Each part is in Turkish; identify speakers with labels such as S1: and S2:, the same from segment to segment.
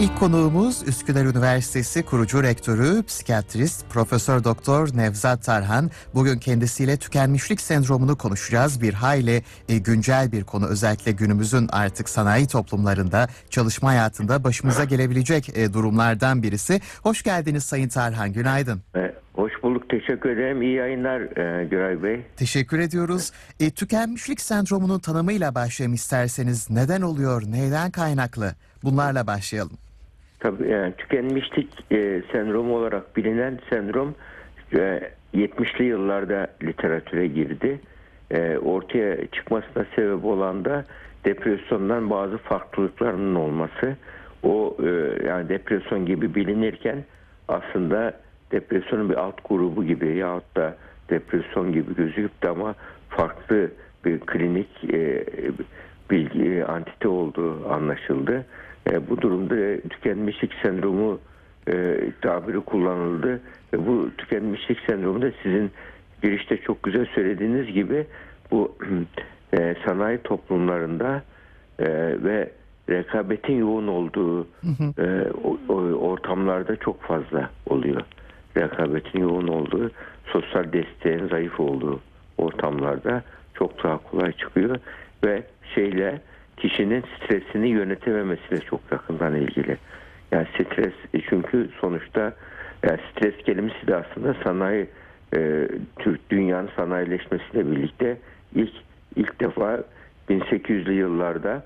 S1: İlk konuğumuz Üsküdar Üniversitesi kurucu rektörü, psikiyatrist Profesör Doktor Nevzat Tarhan. Bugün kendisiyle tükenmişlik sendromunu konuşacağız. Bir hayli e, güncel bir konu. Özellikle günümüzün artık sanayi toplumlarında, çalışma hayatında başımıza gelebilecek e, durumlardan birisi. Hoş geldiniz Sayın Tarhan. Günaydın.
S2: E, Hoş bulduk. Teşekkür ederim. İyi yayınlar e, Güray Bey.
S1: Teşekkür ediyoruz. E, tükenmişlik sendromunun tanımıyla başlayalım isterseniz. Neden oluyor? Neyden kaynaklı? Bunlarla başlayalım.
S2: Tabii yani tükenmişlik e, sendromu olarak bilinen sendrom e, 70'li yıllarda literatüre girdi. E, ortaya çıkmasına sebep olan da depresyondan bazı farklılıklarının olması. O e, yani depresyon gibi bilinirken aslında depresyonun bir alt grubu gibi yahut da depresyon gibi gözüküp de ama farklı bir klinik e, bilgi e, antite olduğu anlaşıldı. E, bu durumda e, tükenmişlik sendromu e, tabiri kullanıldı. Ve bu tükenmişlik sendromu da sizin girişte çok güzel söylediğiniz gibi bu e, sanayi toplumlarında e, ve rekabetin yoğun olduğu e, o, o, ortamlarda çok fazla oluyor. Rekabetin yoğun olduğu, sosyal desteğin zayıf olduğu ortamlarda çok daha kolay çıkıyor. Ve şeyle kişinin stresini yönetememesiyle çok yakından ilgili. Yani stres e, çünkü sonuçta yani stres kelimesi de aslında sanayi e, Türk dünyanın sanayileşmesiyle birlikte ilk ilk defa 1800'lü yıllarda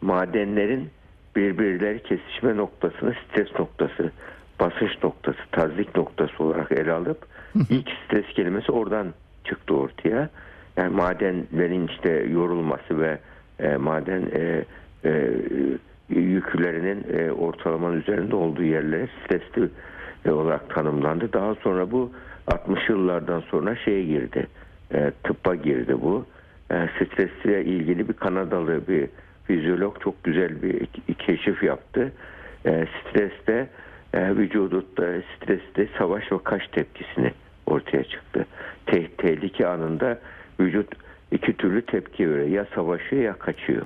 S2: madenlerin birbirleri kesişme noktasını stres noktası basınç noktası, tazik noktası olarak ele alıp ilk stres kelimesi oradan çıktı ortaya. Yani madenlerin işte yorulması ve e, maden e, e, yüklerinin e, ortalamanın üzerinde olduğu yerlere stresli e, olarak tanımlandı. Daha sonra bu 60 yıllardan sonra şeye girdi. E, tıbba girdi bu. E, stresle ilgili bir Kanadalı bir fizyolog çok güzel bir keşif yaptı. E, streste e, vücudutta streste savaş ve kaç tepkisini ortaya çıktı. Te tehlike anında vücut iki türlü tepki veriyor. Ya savaşıyor ya kaçıyor.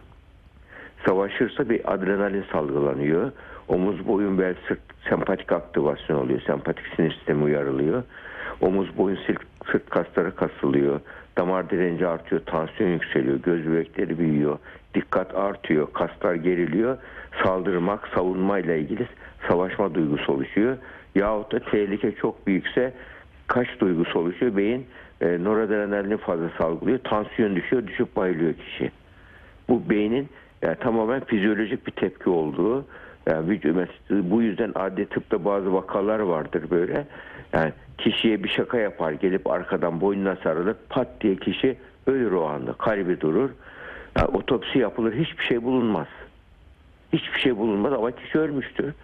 S2: Savaşırsa bir adrenalin salgılanıyor. Omuz, boyun ve sırt sempatik aktivasyon oluyor. Sempatik sinir sistemi uyarılıyor. Omuz, boyun, sırt, sırt kasları kasılıyor. Damar direnci artıyor, tansiyon yükseliyor, göz bebekleri büyüyor, dikkat artıyor, kaslar geriliyor. Saldırmak, savunmayla ilgili savaşma duygusu oluşuyor. Yahut da tehlike çok büyükse kaç duygusu oluşuyor. Beyin e, noradrenalini fazla salgılıyor. Tansiyon düşüyor, düşüp bayılıyor kişi. Bu beynin yani tamamen fizyolojik bir tepki olduğu. Yani vücut, bu yüzden adli tıpta bazı vakalar vardır böyle. Yani kişiye bir şaka yapar gelip arkadan boynuna sarılır pat diye kişi ölür o anda kalbi durur. Yani otopsi yapılır hiçbir şey bulunmaz. Hiçbir şey bulunmaz ama kişi ölmüştür.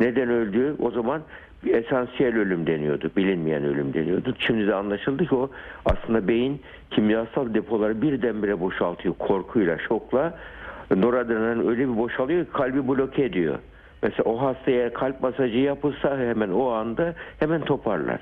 S2: Neden öldü? O zaman esansiyel ölüm deniyordu. Bilinmeyen ölüm deniyordu. Şimdi de anlaşıldı ki o aslında beyin kimyasal depoları birdenbire boşaltıyor korkuyla, şokla. Noradrenalin öyle bir boşalıyor ki kalbi bloke ediyor. Mesela o hastaya kalp masajı yapılsa hemen o anda hemen toparlar.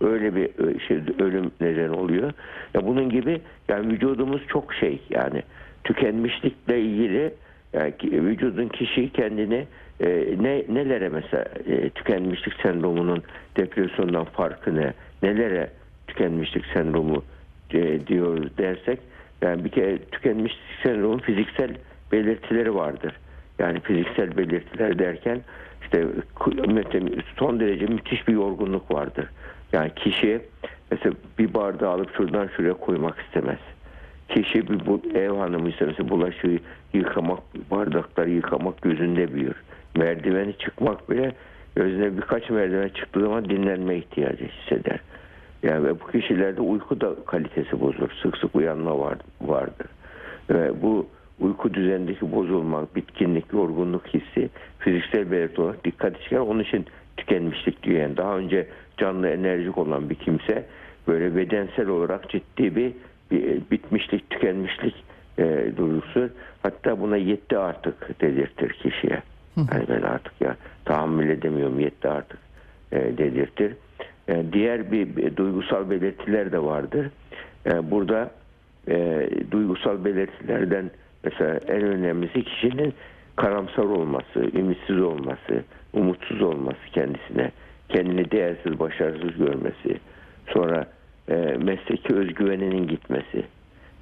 S2: Öyle bir e, şey ölüm neden oluyor. Ya bunun gibi yani vücudumuz çok şey yani tükenmişlikle ilgili yani vücudun kişi kendini e, ne nelere mesela e, tükenmişlik sendromunun depresyondan farkı ne? Nelere tükenmişlik sendromu e, diyoruz dersek yani bir kere tükenmişlik sendromun fiziksel belirtileri vardır. Yani fiziksel belirtiler derken işte son derece müthiş bir yorgunluk vardır. Yani kişi mesela bir bardağı alıp şuradan şuraya koymak istemez. Kişi bir bu, ev hanımı mesela bulaşığı yıkamak, bardakları yıkamak gözünde büyür. Merdiveni çıkmak bile gözüne birkaç merdiven çıktığı zaman dinlenme ihtiyacı hisseder. Yani ve bu kişilerde uyku da kalitesi bozulur. Sık sık uyanma var, vardır. Ve bu uyku düzenindeki bozulma, bitkinlik, yorgunluk hissi fiziksel belirti olarak dikkat çıkar. Onun için tükenmişlik diyor. Yani daha önce canlı enerjik olan bir kimse böyle bedensel olarak ciddi bir bitmişlik, tükenmişlik e, duygusu. Hatta buna yetti artık dedirtir kişiye. Yani ben artık ya tahammül edemiyorum yetti artık e, dedirtir. E, diğer bir, bir duygusal belirtiler de vardır. E, burada e, duygusal belirtilerden mesela en önemlisi kişinin karamsar olması, ümitsiz olması, umutsuz olması kendisine, kendini değersiz, başarısız görmesi, sonra e, mesleki özgüveninin gitmesi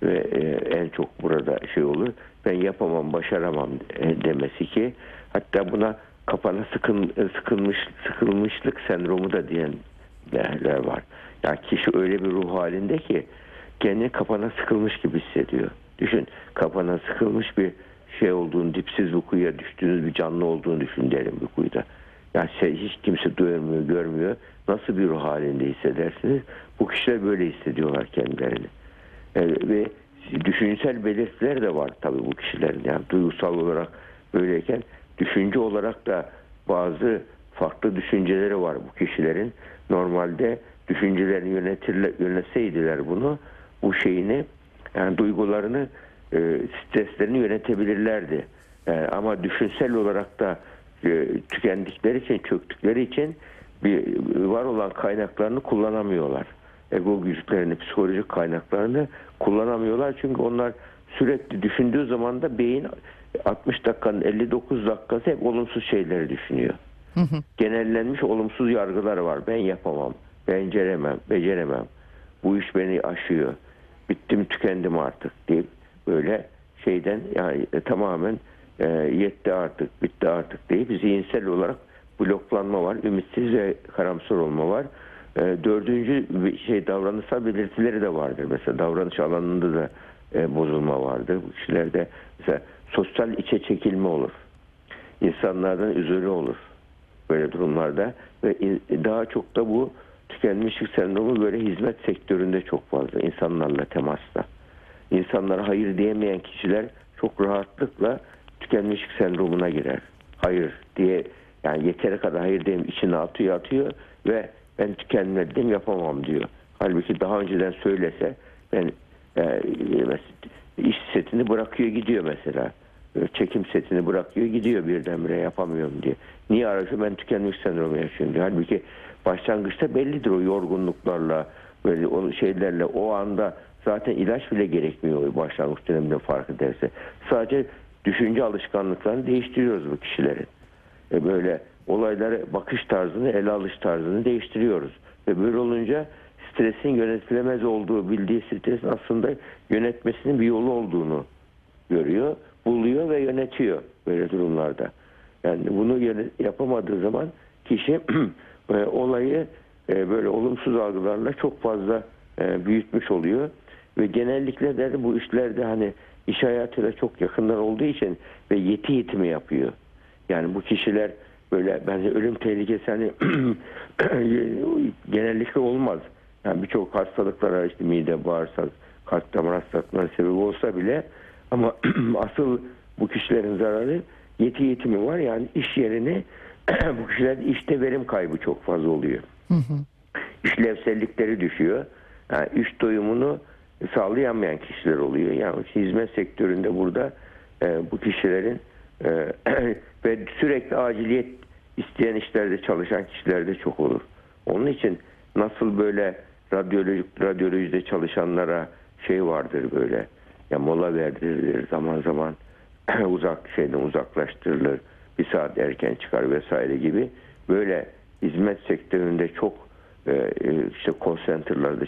S2: ve e, en çok burada şey olur, ben yapamam, başaramam e, demesi ki, hatta buna kapana sıkın, sıkılmış, sıkılmışlık sendromu da diyenler var. Yani kişi öyle bir ruh halinde ki kendini kapana sıkılmış gibi hissediyor. Düşün kapana sıkılmış bir şey olduğunu, dipsiz bir kuyuya düştüğünüz bir canlı olduğunu düşün derim bir kuyuda. Yani şey, hiç kimse duymuyor, görmüyor. Nasıl bir ruh halinde hissedersiniz? Bu kişiler böyle hissediyorlar kendilerini. E, ve düşünsel belirtiler de var tabii bu kişilerin. Yani duygusal olarak böyleyken düşünce olarak da bazı farklı düşünceleri var bu kişilerin. Normalde düşüncelerini yönetirler, yönetseydiler bunu bu şeyini yani duygularını e, streslerini yönetebilirlerdi. E, ama düşünsel olarak da e, tükendikleri için, çöktükleri için bir var olan kaynaklarını kullanamıyorlar. Ego güçlerini, psikolojik kaynaklarını kullanamıyorlar. Çünkü onlar sürekli düşündüğü zaman da beyin 60 dakikanın 59 dakikası hep olumsuz şeyleri düşünüyor. Genellenmiş olumsuz yargılar var. Ben yapamam, beceremem, beceremem. Bu iş beni aşıyor. Bittim, tükendim artık deyip böyle şeyden yani tamamen e, yetti artık, bitti artık deyip zihinsel olarak bloklanma var, ümitsiz ve karamsar olma var. E, dördüncü şey davranışsal belirtileri de vardır. Mesela davranış alanında da e, bozulma vardır. Bu kişilerde mesela sosyal içe çekilme olur. İnsanlardan üzülü olur böyle durumlarda ve in- daha çok da bu tükenmişlik sendromu böyle hizmet sektöründe çok fazla insanlarla temasta. İnsanlara hayır diyemeyen kişiler çok rahatlıkla tükenmişlik sendromuna girer. Hayır diye yani yeteri kadar hayır diyeyim içine atıyor atıyor ve ben tükenmedim yapamam diyor. Halbuki daha önceden söylese ben e, iş setini bırakıyor gidiyor mesela. E, Çekim setini bırakıyor gidiyor birdenbire yapamıyorum diye. Niye aracı ben tükenmiş sendromu yaşıyorum diyor. Halbuki başlangıçta bellidir o yorgunluklarla böyle o şeylerle o anda zaten ilaç bile gerekmiyor başlangıç döneminde fark ederse. Sadece düşünce alışkanlıklarını değiştiriyoruz bu kişilerin. E böyle olaylara bakış tarzını, ele alış tarzını değiştiriyoruz. Ve böyle olunca stresin yönetilemez olduğu, bildiği stresin aslında yönetmesinin bir yolu olduğunu görüyor, buluyor ve yönetiyor böyle durumlarda. Yani bunu yapamadığı zaman kişi e, olayı e, böyle olumsuz algılarla çok fazla büyütmüş oluyor ve genellikle de bu işlerde hani iş hayatıyla çok yakından olduğu için ve yeti yetimi yapıyor. Yani bu kişiler böyle bence ölüm tehlikesi hani genellikle olmaz. Yani birçok hastalıklara işte mide, bağırsak, kalp damar hastalıklarına sebep olsa bile ama asıl bu kişilerin zararı yeti yetimi var. Yani iş yerini bu kişilerde işte verim kaybı çok fazla oluyor. İşlevsellikleri düşüyor. Yani iş doyumunu sağlayamayan kişiler oluyor. Yani hizmet sektöründe burada e, bu kişilerin e, ve sürekli aciliyet isteyen işlerde çalışan kişiler de çok olur. Onun için nasıl böyle radyolojik radyolojide çalışanlara şey vardır böyle ya mola verdirilir zaman zaman uzak şeyden uzaklaştırılır bir saat erken çıkar vesaire gibi böyle hizmet sektöründe çok e, e, işte call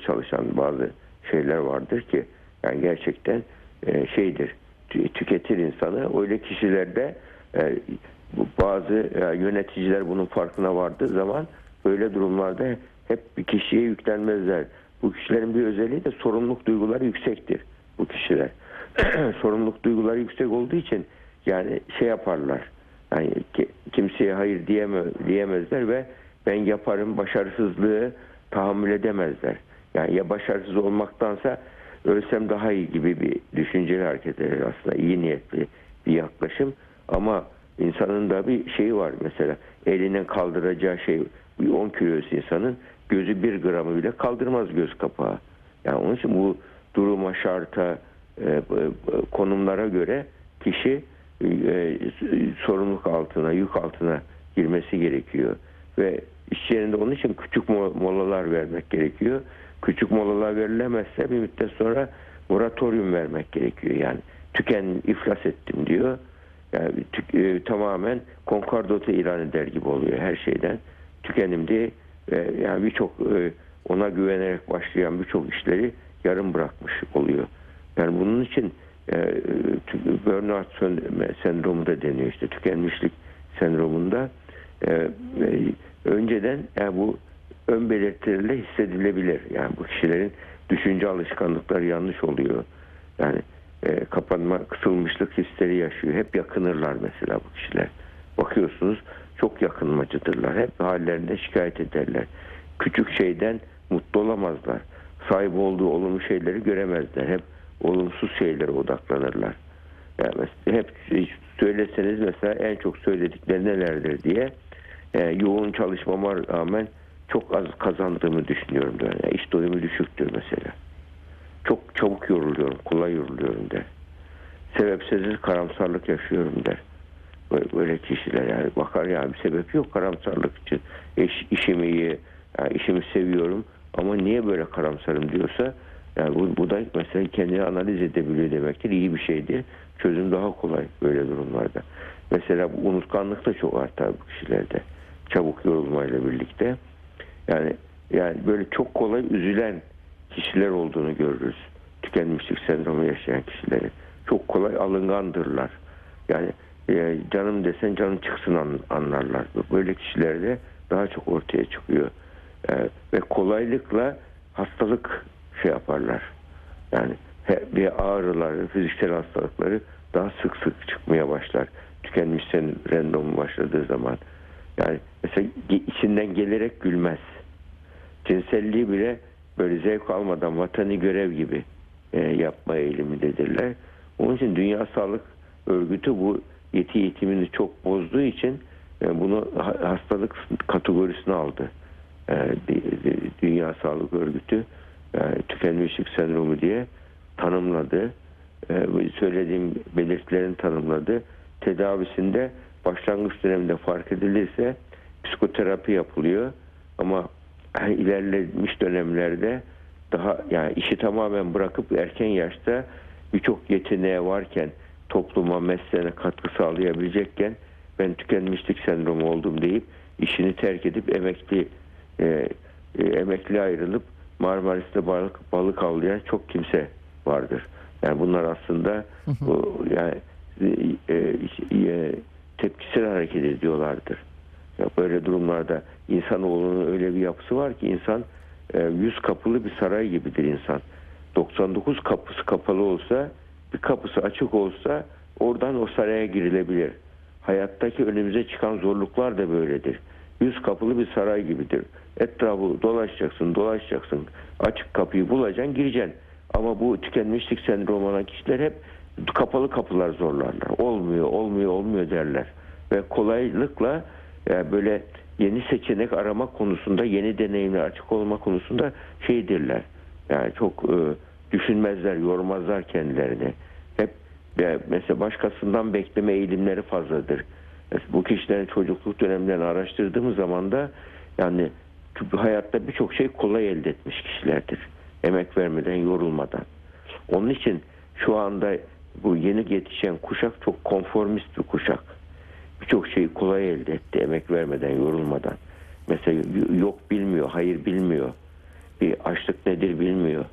S2: çalışan bazı şeyler vardır ki yani gerçekten e, şeydir tü- tüketir insanı öyle kişilerde bazı e, yöneticiler bunun farkına vardığı zaman böyle durumlarda hep bir kişiye yüklenmezler. Bu kişilerin bir özelliği de sorumluluk duyguları yüksektir bu kişiler. sorumluluk duyguları yüksek olduğu için yani şey yaparlar. Yani ki- kimseye hayır diyeme, diyemezler ve ben yaparım başarısızlığı tahammül edemezler. Yani ya başarısız olmaktansa ölsem daha iyi gibi bir düşünceyle hareket eder aslında iyi niyetli bir yaklaşım ama insanın da bir şeyi var mesela elinden kaldıracağı şey bir 10 kilosu insanın gözü bir gramı bile kaldırmaz göz kapağı. Yani onun için bu duruma şarta e, e, konumlara göre kişi e, sorumluluk altına yük altına girmesi gerekiyor ve iş yerinde onun için küçük mo- molalar vermek gerekiyor. Küçük molalar verilemezse bir müddet sonra moratorium vermek gerekiyor. Yani tüken iflas ettim diyor. Yani tük- e, tamamen konkordata ilan eder gibi oluyor her şeyden. Tükenimde e, yani birçok e, ona güvenerek başlayan birçok işleri yarım bırakmış oluyor. Yani bunun için e, burnout sendromu da deniyor işte tükenmişlik sendromunda e, e, önceden yani bu ön belirtilerle hissedilebilir. Yani bu kişilerin düşünce alışkanlıkları yanlış oluyor. Yani e, kapanma, kısılmışlık hisleri yaşıyor. Hep yakınırlar mesela bu kişiler. Bakıyorsunuz çok yakınmacıdırlar. Hep hallerinde şikayet ederler. Küçük şeyden mutlu olamazlar. Sahip olduğu olumlu şeyleri göremezler. Hep olumsuz şeylere odaklanırlar. Yani hep söyleseniz mesela en çok söyledikleri nelerdir diye e, yoğun çalışmama rağmen çok az kazandığımı düşünüyorum. Yani iş doyumu düşüktür mesela. Çok çabuk yoruluyorum, kolay yoruluyorum der. Sebepsiz karamsarlık yaşıyorum der. Böyle, böyle kişiler yani bakar yani bir sebep yok karamsarlık için. İş, işimi iyi, yani işimi seviyorum ama niye böyle karamsarım diyorsa yani bu, bu da mesela kendini analiz edebiliyor demektir. iyi bir şeydir. Çözüm daha kolay böyle durumlarda. Mesela bu unutkanlık da çok artar bu kişilerde. Çabuk yorulmayla birlikte. Yani yani böyle çok kolay üzülen kişiler olduğunu görürüz. Tükenmişlik sendromu yaşayan kişileri. Çok kolay alıngandırlar. Yani e, canım desen canım çıksın an- anlarlar. Böyle kişilerde daha çok ortaya çıkıyor. E, ve kolaylıkla hastalık şey yaparlar. Yani bir ağrıları, fiziksel hastalıkları daha sık sık çıkmaya başlar. Tükenmiş sendromu başladığı zaman. Yani mesela içinden gelerek gülmez. Cinselliği bile böyle zevk almadan vatanı görev gibi e, yapma eğilimindedirler. Onun için Dünya Sağlık Örgütü bu yeti eğitimini çok bozduğu için e, bunu ha- hastalık kategorisine aldı. E, Dü- Dü- Dünya Sağlık Örgütü e, tükenmişlik sendromu diye tanımladı. E, söylediğim belirtilerini tanımladı. Tedavisinde başlangıç döneminde fark edilirse psikoterapi yapılıyor ama ilerlemiş dönemlerde daha yani işi tamamen bırakıp erken yaşta birçok yeteneğe varken topluma mesleğine katkı sağlayabilecekken ben tükenmişlik sendromu oldum deyip işini terk edip emekli e, e, emekli ayrılıp Marmaris'te balık balık avlayan çok kimse vardır. Yani bunlar aslında o, yani e, e, tepkisel hareket ediyorlardır. Böyle durumlarda insanoğlunun öyle bir yapısı var ki insan e, yüz kapılı bir saray gibidir insan. 99 kapısı kapalı olsa bir kapısı açık olsa oradan o saraya girilebilir. Hayattaki önümüze çıkan zorluklar da böyledir. Yüz kapılı bir saray gibidir. Etrafı dolaşacaksın, dolaşacaksın. Açık kapıyı bulacaksın, gireceksin. Ama bu tükenmişlik sendromu olan kişiler hep kapalı kapılar zorlarlar. Olmuyor, olmuyor, olmuyor derler. Ve kolaylıkla yani böyle yeni seçenek arama konusunda, yeni deneyimler açık olma konusunda şeydirler. Yani çok e, düşünmezler, yormazlar kendilerini. Hep e, mesela başkasından bekleme eğilimleri fazladır. Mesela bu kişilerin çocukluk dönemlerini araştırdığımız zaman da yani hayatta birçok şey kolay elde etmiş kişilerdir. Emek vermeden, yorulmadan. Onun için şu anda bu yeni yetişen kuşak çok konformist bir kuşak. Birçok şeyi kolay elde etti emek vermeden, yorulmadan. Mesela yok bilmiyor, hayır bilmiyor. Bir açlık nedir bilmiyor.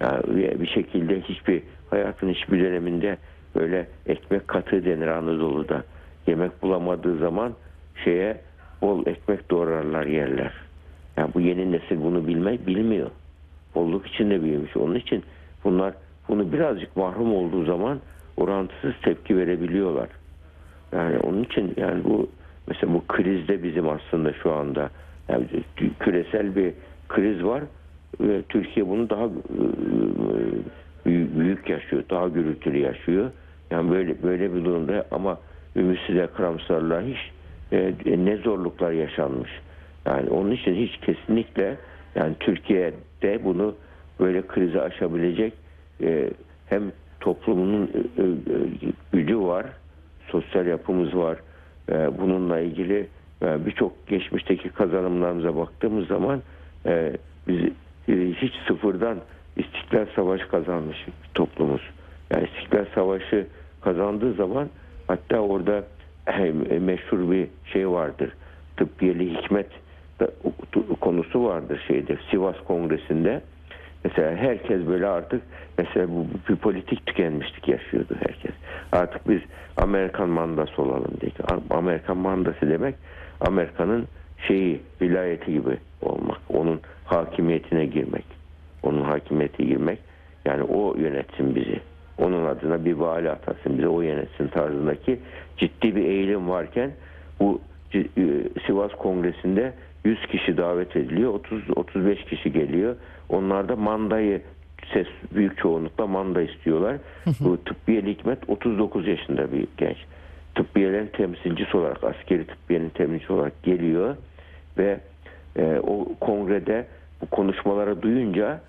S2: Yani bir şekilde hiçbir hayatın hiçbir döneminde böyle ekmek katı denir Anadolu'da. Yemek bulamadığı zaman şeye bol ekmek doğrarlar yerler. Yani bu yeni nesil bunu bilmek bilmiyor. Bolluk içinde büyümüş. Onun için bunlar bunu birazcık mahrum olduğu zaman orantısız tepki verebiliyorlar. Yani onun için yani bu mesela bu krizde bizim aslında şu anda yani küresel bir kriz var ve Türkiye bunu daha büyük yaşıyor, daha gürültülü yaşıyor. Yani böyle böyle bir durumda ama ümitsiz karamsarlar hiç e, ne zorluklar yaşanmış. Yani onun için hiç kesinlikle yani Türkiye'de bunu böyle krizi aşabilecek e, hem toplumunun e, e, gücü var, sosyal yapımız var. E, bununla ilgili e, birçok geçmişteki kazanımlarımıza baktığımız zaman e, biz e, hiç sıfırdan İstiklal Savaşı kazanmış toplumuz. Yani İstiklal Savaşı kazandığı zaman Hatta orada meşhur bir şey vardır. Tıbbiyeli hikmet konusu vardır şeyde Sivas Kongresi'nde. Mesela herkes böyle artık mesela bu bir politik tükenmişlik yaşıyordu herkes. Artık biz Amerikan mandası olalım diye. Amerikan mandası demek Amerika'nın şeyi vilayeti gibi olmak. Onun hakimiyetine girmek. Onun hakimiyeti girmek. Yani o yönetsin bizi. Onun adına bir vali atasın bize o yönetsin tarzındaki ciddi bir eğilim varken bu e, Sivas Kongresi'nde 100 kişi davet ediliyor. 30 35 kişi geliyor. Onlar da mandayı ses büyük çoğunlukla manda istiyorlar. Bu tıbbiyeli hikmet 39 yaşında bir genç. Tıbbiyelerin temsilcisi olarak askeri tıbbiyenin temsilcisi olarak geliyor ve e, o kongrede bu konuşmaları duyunca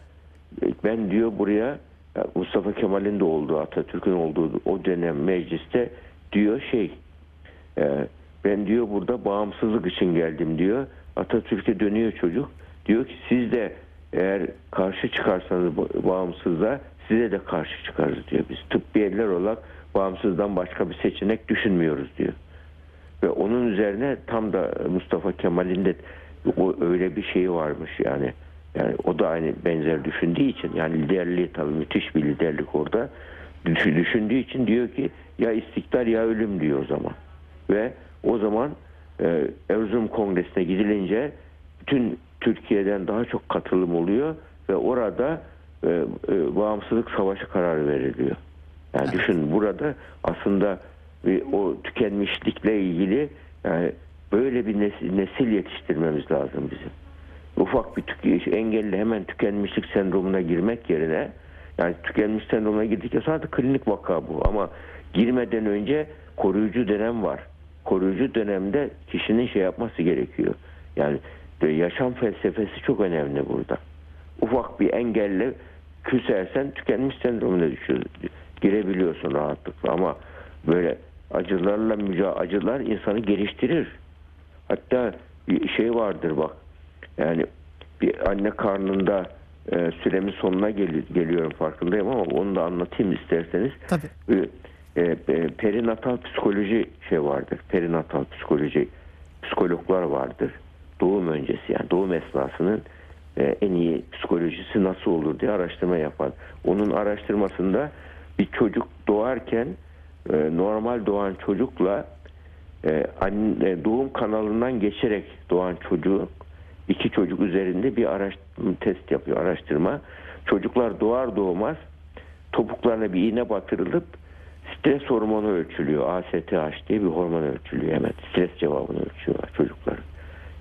S2: e, ben diyor buraya ya Mustafa Kemal'in de olduğu Atatürk'ün olduğu o dönem mecliste diyor şey e, ben diyor burada bağımsızlık için geldim diyor. Atatürk'e dönüyor çocuk. Diyor ki siz de eğer karşı çıkarsanız bağımsızlığa size de karşı çıkarız diyor. Biz tıbbiyeler olarak bağımsızdan başka bir seçenek düşünmüyoruz diyor. Ve onun üzerine tam da Mustafa Kemal'in de o öyle bir şeyi varmış yani. Yani o da aynı benzer düşündüğü için yani liderliği tabii müthiş bir liderlik orada. Düş- Düşündüğü için diyor ki ya istiklal ya ölüm diyor o zaman. Ve o zaman e, Erzurum Kongresi'ne gidilince bütün Türkiye'den daha çok katılım oluyor ve orada e, e, bağımsızlık savaşı kararı veriliyor. Yani düşün burada aslında bir o tükenmişlikle ilgili yani böyle bir nesil, nesil yetiştirmemiz lazım bizim. Ufak bir tük- engelli hemen tükenmişlik sendromuna girmek yerine yani tükenmiş sendromuna girdikçe zaten klinik vaka bu ama girmeden önce koruyucu dönem var. Koruyucu dönemde kişinin şey yapması gerekiyor. Yani yaşam felsefesi çok önemli burada. Ufak bir engelle küsersen tükenmiş sendromuna düşüyor. Girebiliyorsun rahatlıkla ama böyle acılarla mücadele acılar insanı geliştirir. Hatta bir şey vardır bak. Yani bir anne karnında e, süremin sonuna gel- geliyorum farkındayım ama onu da anlatayım isterseniz.
S1: Tabii.
S2: E, e, e, perinatal psikoloji şey vardır. Perinatal psikoloji psikologlar vardır. Doğum öncesi yani doğum esnasının e, en iyi psikolojisi nasıl olur diye araştırma yapan. Onun araştırmasında bir çocuk doğarken e, normal doğan çocukla e, anne, doğum kanalından geçerek doğan çocuğu iki çocuk üzerinde bir araştırma test yapıyor araştırma. Çocuklar doğar doğmaz topuklarına bir iğne batırılıp stres hormonu ölçülüyor. ASTH diye bir hormon ölçülüyor hemen. Stres cevabını ölçüyorlar çocuklar.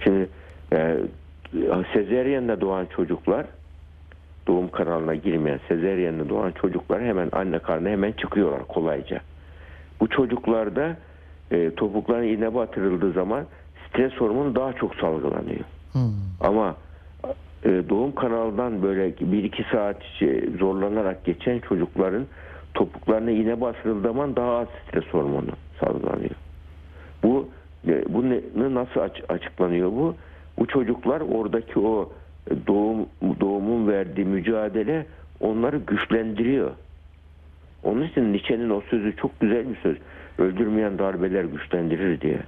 S2: Şimdi e, sezeryenle doğan çocuklar doğum kanalına girmeyen sezeryenle doğan çocuklar hemen anne karnına hemen çıkıyorlar kolayca. Bu çocuklarda e, topuklarına iğne batırıldığı zaman stres hormonu daha çok salgılanıyor.
S1: Hmm.
S2: Ama e, doğum kanalından böyle 1-2 saat şey, zorlanarak geçen çocukların topuklarına iğne basıldığı zaman daha az stres hormonu salgılanıyor. Bu e, bu ne, nasıl aç- açıklanıyor bu? Bu çocuklar oradaki o doğum doğumun verdiği mücadele onları güçlendiriyor. Onun için Nietzsche'nin o sözü çok güzel bir söz. Öldürmeyen darbeler güçlendirir diye.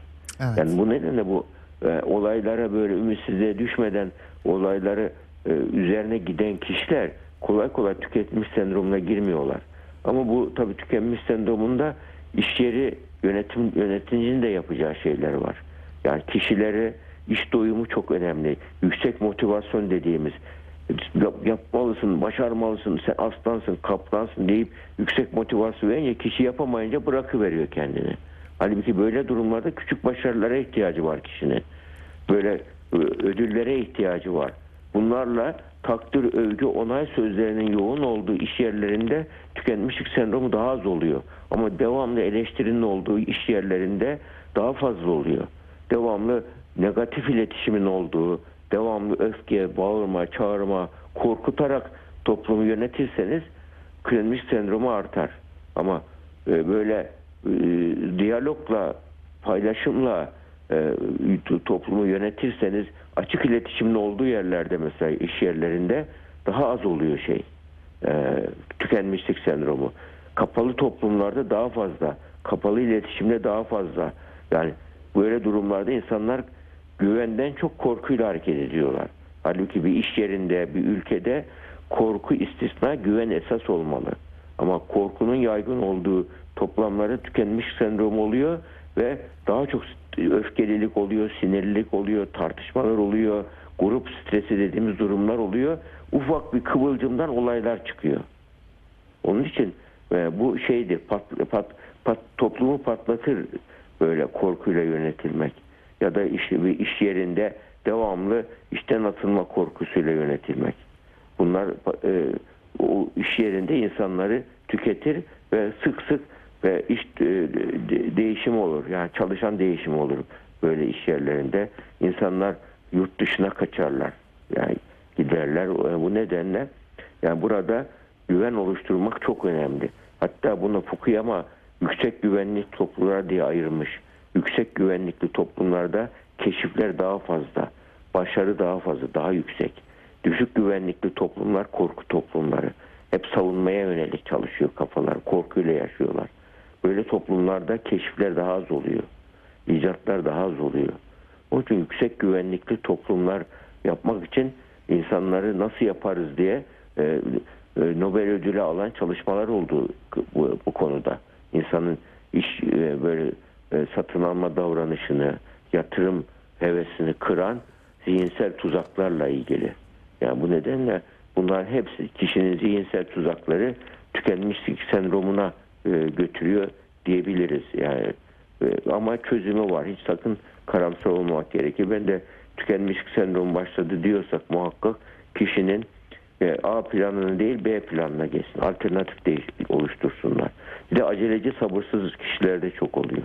S1: Evet.
S2: Yani bu nedenle bu e, olaylara böyle ümitsizliğe düşmeden olayları e, üzerine giden kişiler kolay kolay tüketmiş sendromuna girmiyorlar. Ama bu tabii tükenmiş sendromunda iş yeri yönetim yöneticinin de yapacağı şeyler var. Yani kişileri iş doyumu çok önemli. Yüksek motivasyon dediğimiz yap- yapmalısın, başarmalısın, sen aslansın, kaplansın deyip yüksek motivasyon verince kişi yapamayınca bırakıveriyor kendini. Halbuki böyle durumlarda küçük başarılara ihtiyacı var kişinin. Böyle ö, ödüllere ihtiyacı var. Bunlarla takdir, övgü, onay sözlerinin yoğun olduğu iş yerlerinde tükenmişlik sendromu daha az oluyor. Ama devamlı eleştirinin olduğu iş yerlerinde daha fazla oluyor. Devamlı negatif iletişimin olduğu, devamlı öfke, bağırma, çağırma, korkutarak toplumu yönetirseniz klinik sendromu artar. Ama e, böyle e, diyalogla, paylaşımla toplumu yönetirseniz açık iletişimin olduğu yerlerde mesela iş yerlerinde daha az oluyor şey. E, tükenmişlik sendromu. Kapalı toplumlarda daha fazla. kapalı iletişimde daha fazla. Yani böyle durumlarda insanlar güvenden çok korkuyla hareket ediyorlar. Halbuki bir iş yerinde, bir ülkede korku istisna, güven esas olmalı. Ama korkunun yaygın olduğu toplamları tükenmiş sendrom oluyor ve daha çok öfkelilik oluyor, sinirlilik oluyor, tartışmalar oluyor, grup stresi dediğimiz durumlar oluyor. Ufak bir kıvılcımdan olaylar çıkıyor. Onun için e, bu şeydir, pat, pat, pat, toplumu patlatır böyle korkuyla yönetilmek. Ya da işte bir iş yerinde devamlı işten atılma korkusuyla yönetilmek. Bunlar e, o iş yerinde insanları tüketir ve sık sık ve iş e, de- değişim olur. Yani çalışan değişim olur böyle iş yerlerinde. İnsanlar yurt dışına kaçarlar. Yani giderler. E, Bu nedenle yani burada güven oluşturmak çok önemli. Hatta bunu Fukuyama yüksek güvenlik toplumlar diye ayırmış. Yüksek güvenlikli toplumlarda keşifler daha fazla, başarı daha fazla, daha yüksek. Düşük güvenlikli toplumlar korku toplumları. Hep savunmaya yönelik çalışıyor kafalar, korkuyla yaşıyorlar. Böyle toplumlarda keşifler daha az oluyor. icatlar daha az oluyor. Onun için yüksek güvenlikli toplumlar yapmak için insanları nasıl yaparız diye e, e, Nobel ödülü alan çalışmalar oldu bu, bu konuda. İnsanın iş e, böyle e, satın alma davranışını, yatırım hevesini kıran zihinsel tuzaklarla ilgili. Yani bu nedenle bunlar hepsi kişinin zihinsel tuzakları tükenmişlik sendromuna e, götürüyor diyebiliriz. Yani e, ama çözümü var. Hiç sakın karamsar olmamak gerekir. Ben de tükenmişlik sendromu başladı diyorsak muhakkak kişinin e, A planını değil B planına geçsin. Alternatif değiş oluştursunlar. Bir de aceleci sabırsız kişilerde çok oluyor.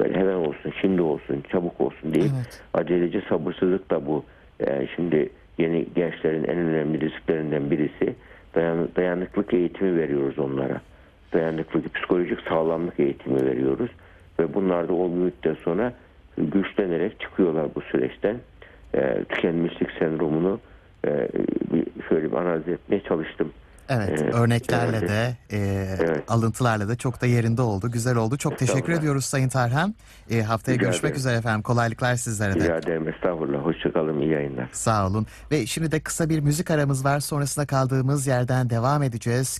S2: Böyle hemen olsun, şimdi olsun, çabuk olsun deyip
S1: Evet.
S2: aceleci sabırsızlık da bu. E, şimdi yeni gençlerin en önemli risklerinden birisi dayan, dayanıklık eğitimi veriyoruz onlara. Dayanıklık, psikolojik sağlamlık eğitimi veriyoruz. Ve bunlar da o müddet sonra güçlenerek çıkıyorlar bu süreçten. E, tükenmişlik sendromunu e, bir şöyle bir analiz etmeye çalıştım.
S1: Evet,
S2: Evet,
S1: örneklerle
S2: evet.
S1: de, e,
S2: Evet.
S1: alıntılarla da çok da yerinde oldu. Güzel oldu. Çok teşekkür ediyoruz Sayın Tarhan. E, haftaya
S2: Rica
S1: görüşmek
S2: ederim.
S1: üzere efendim. Kolaylıklar sizlere de.
S2: Rica ederim. Estağfurullah. Hoşçakalın. iyi yayınlar.
S1: Sağ olun. Ve şimdi de kısa bir müzik aramız var. Sonrasında kaldığımız yerden devam edeceğiz.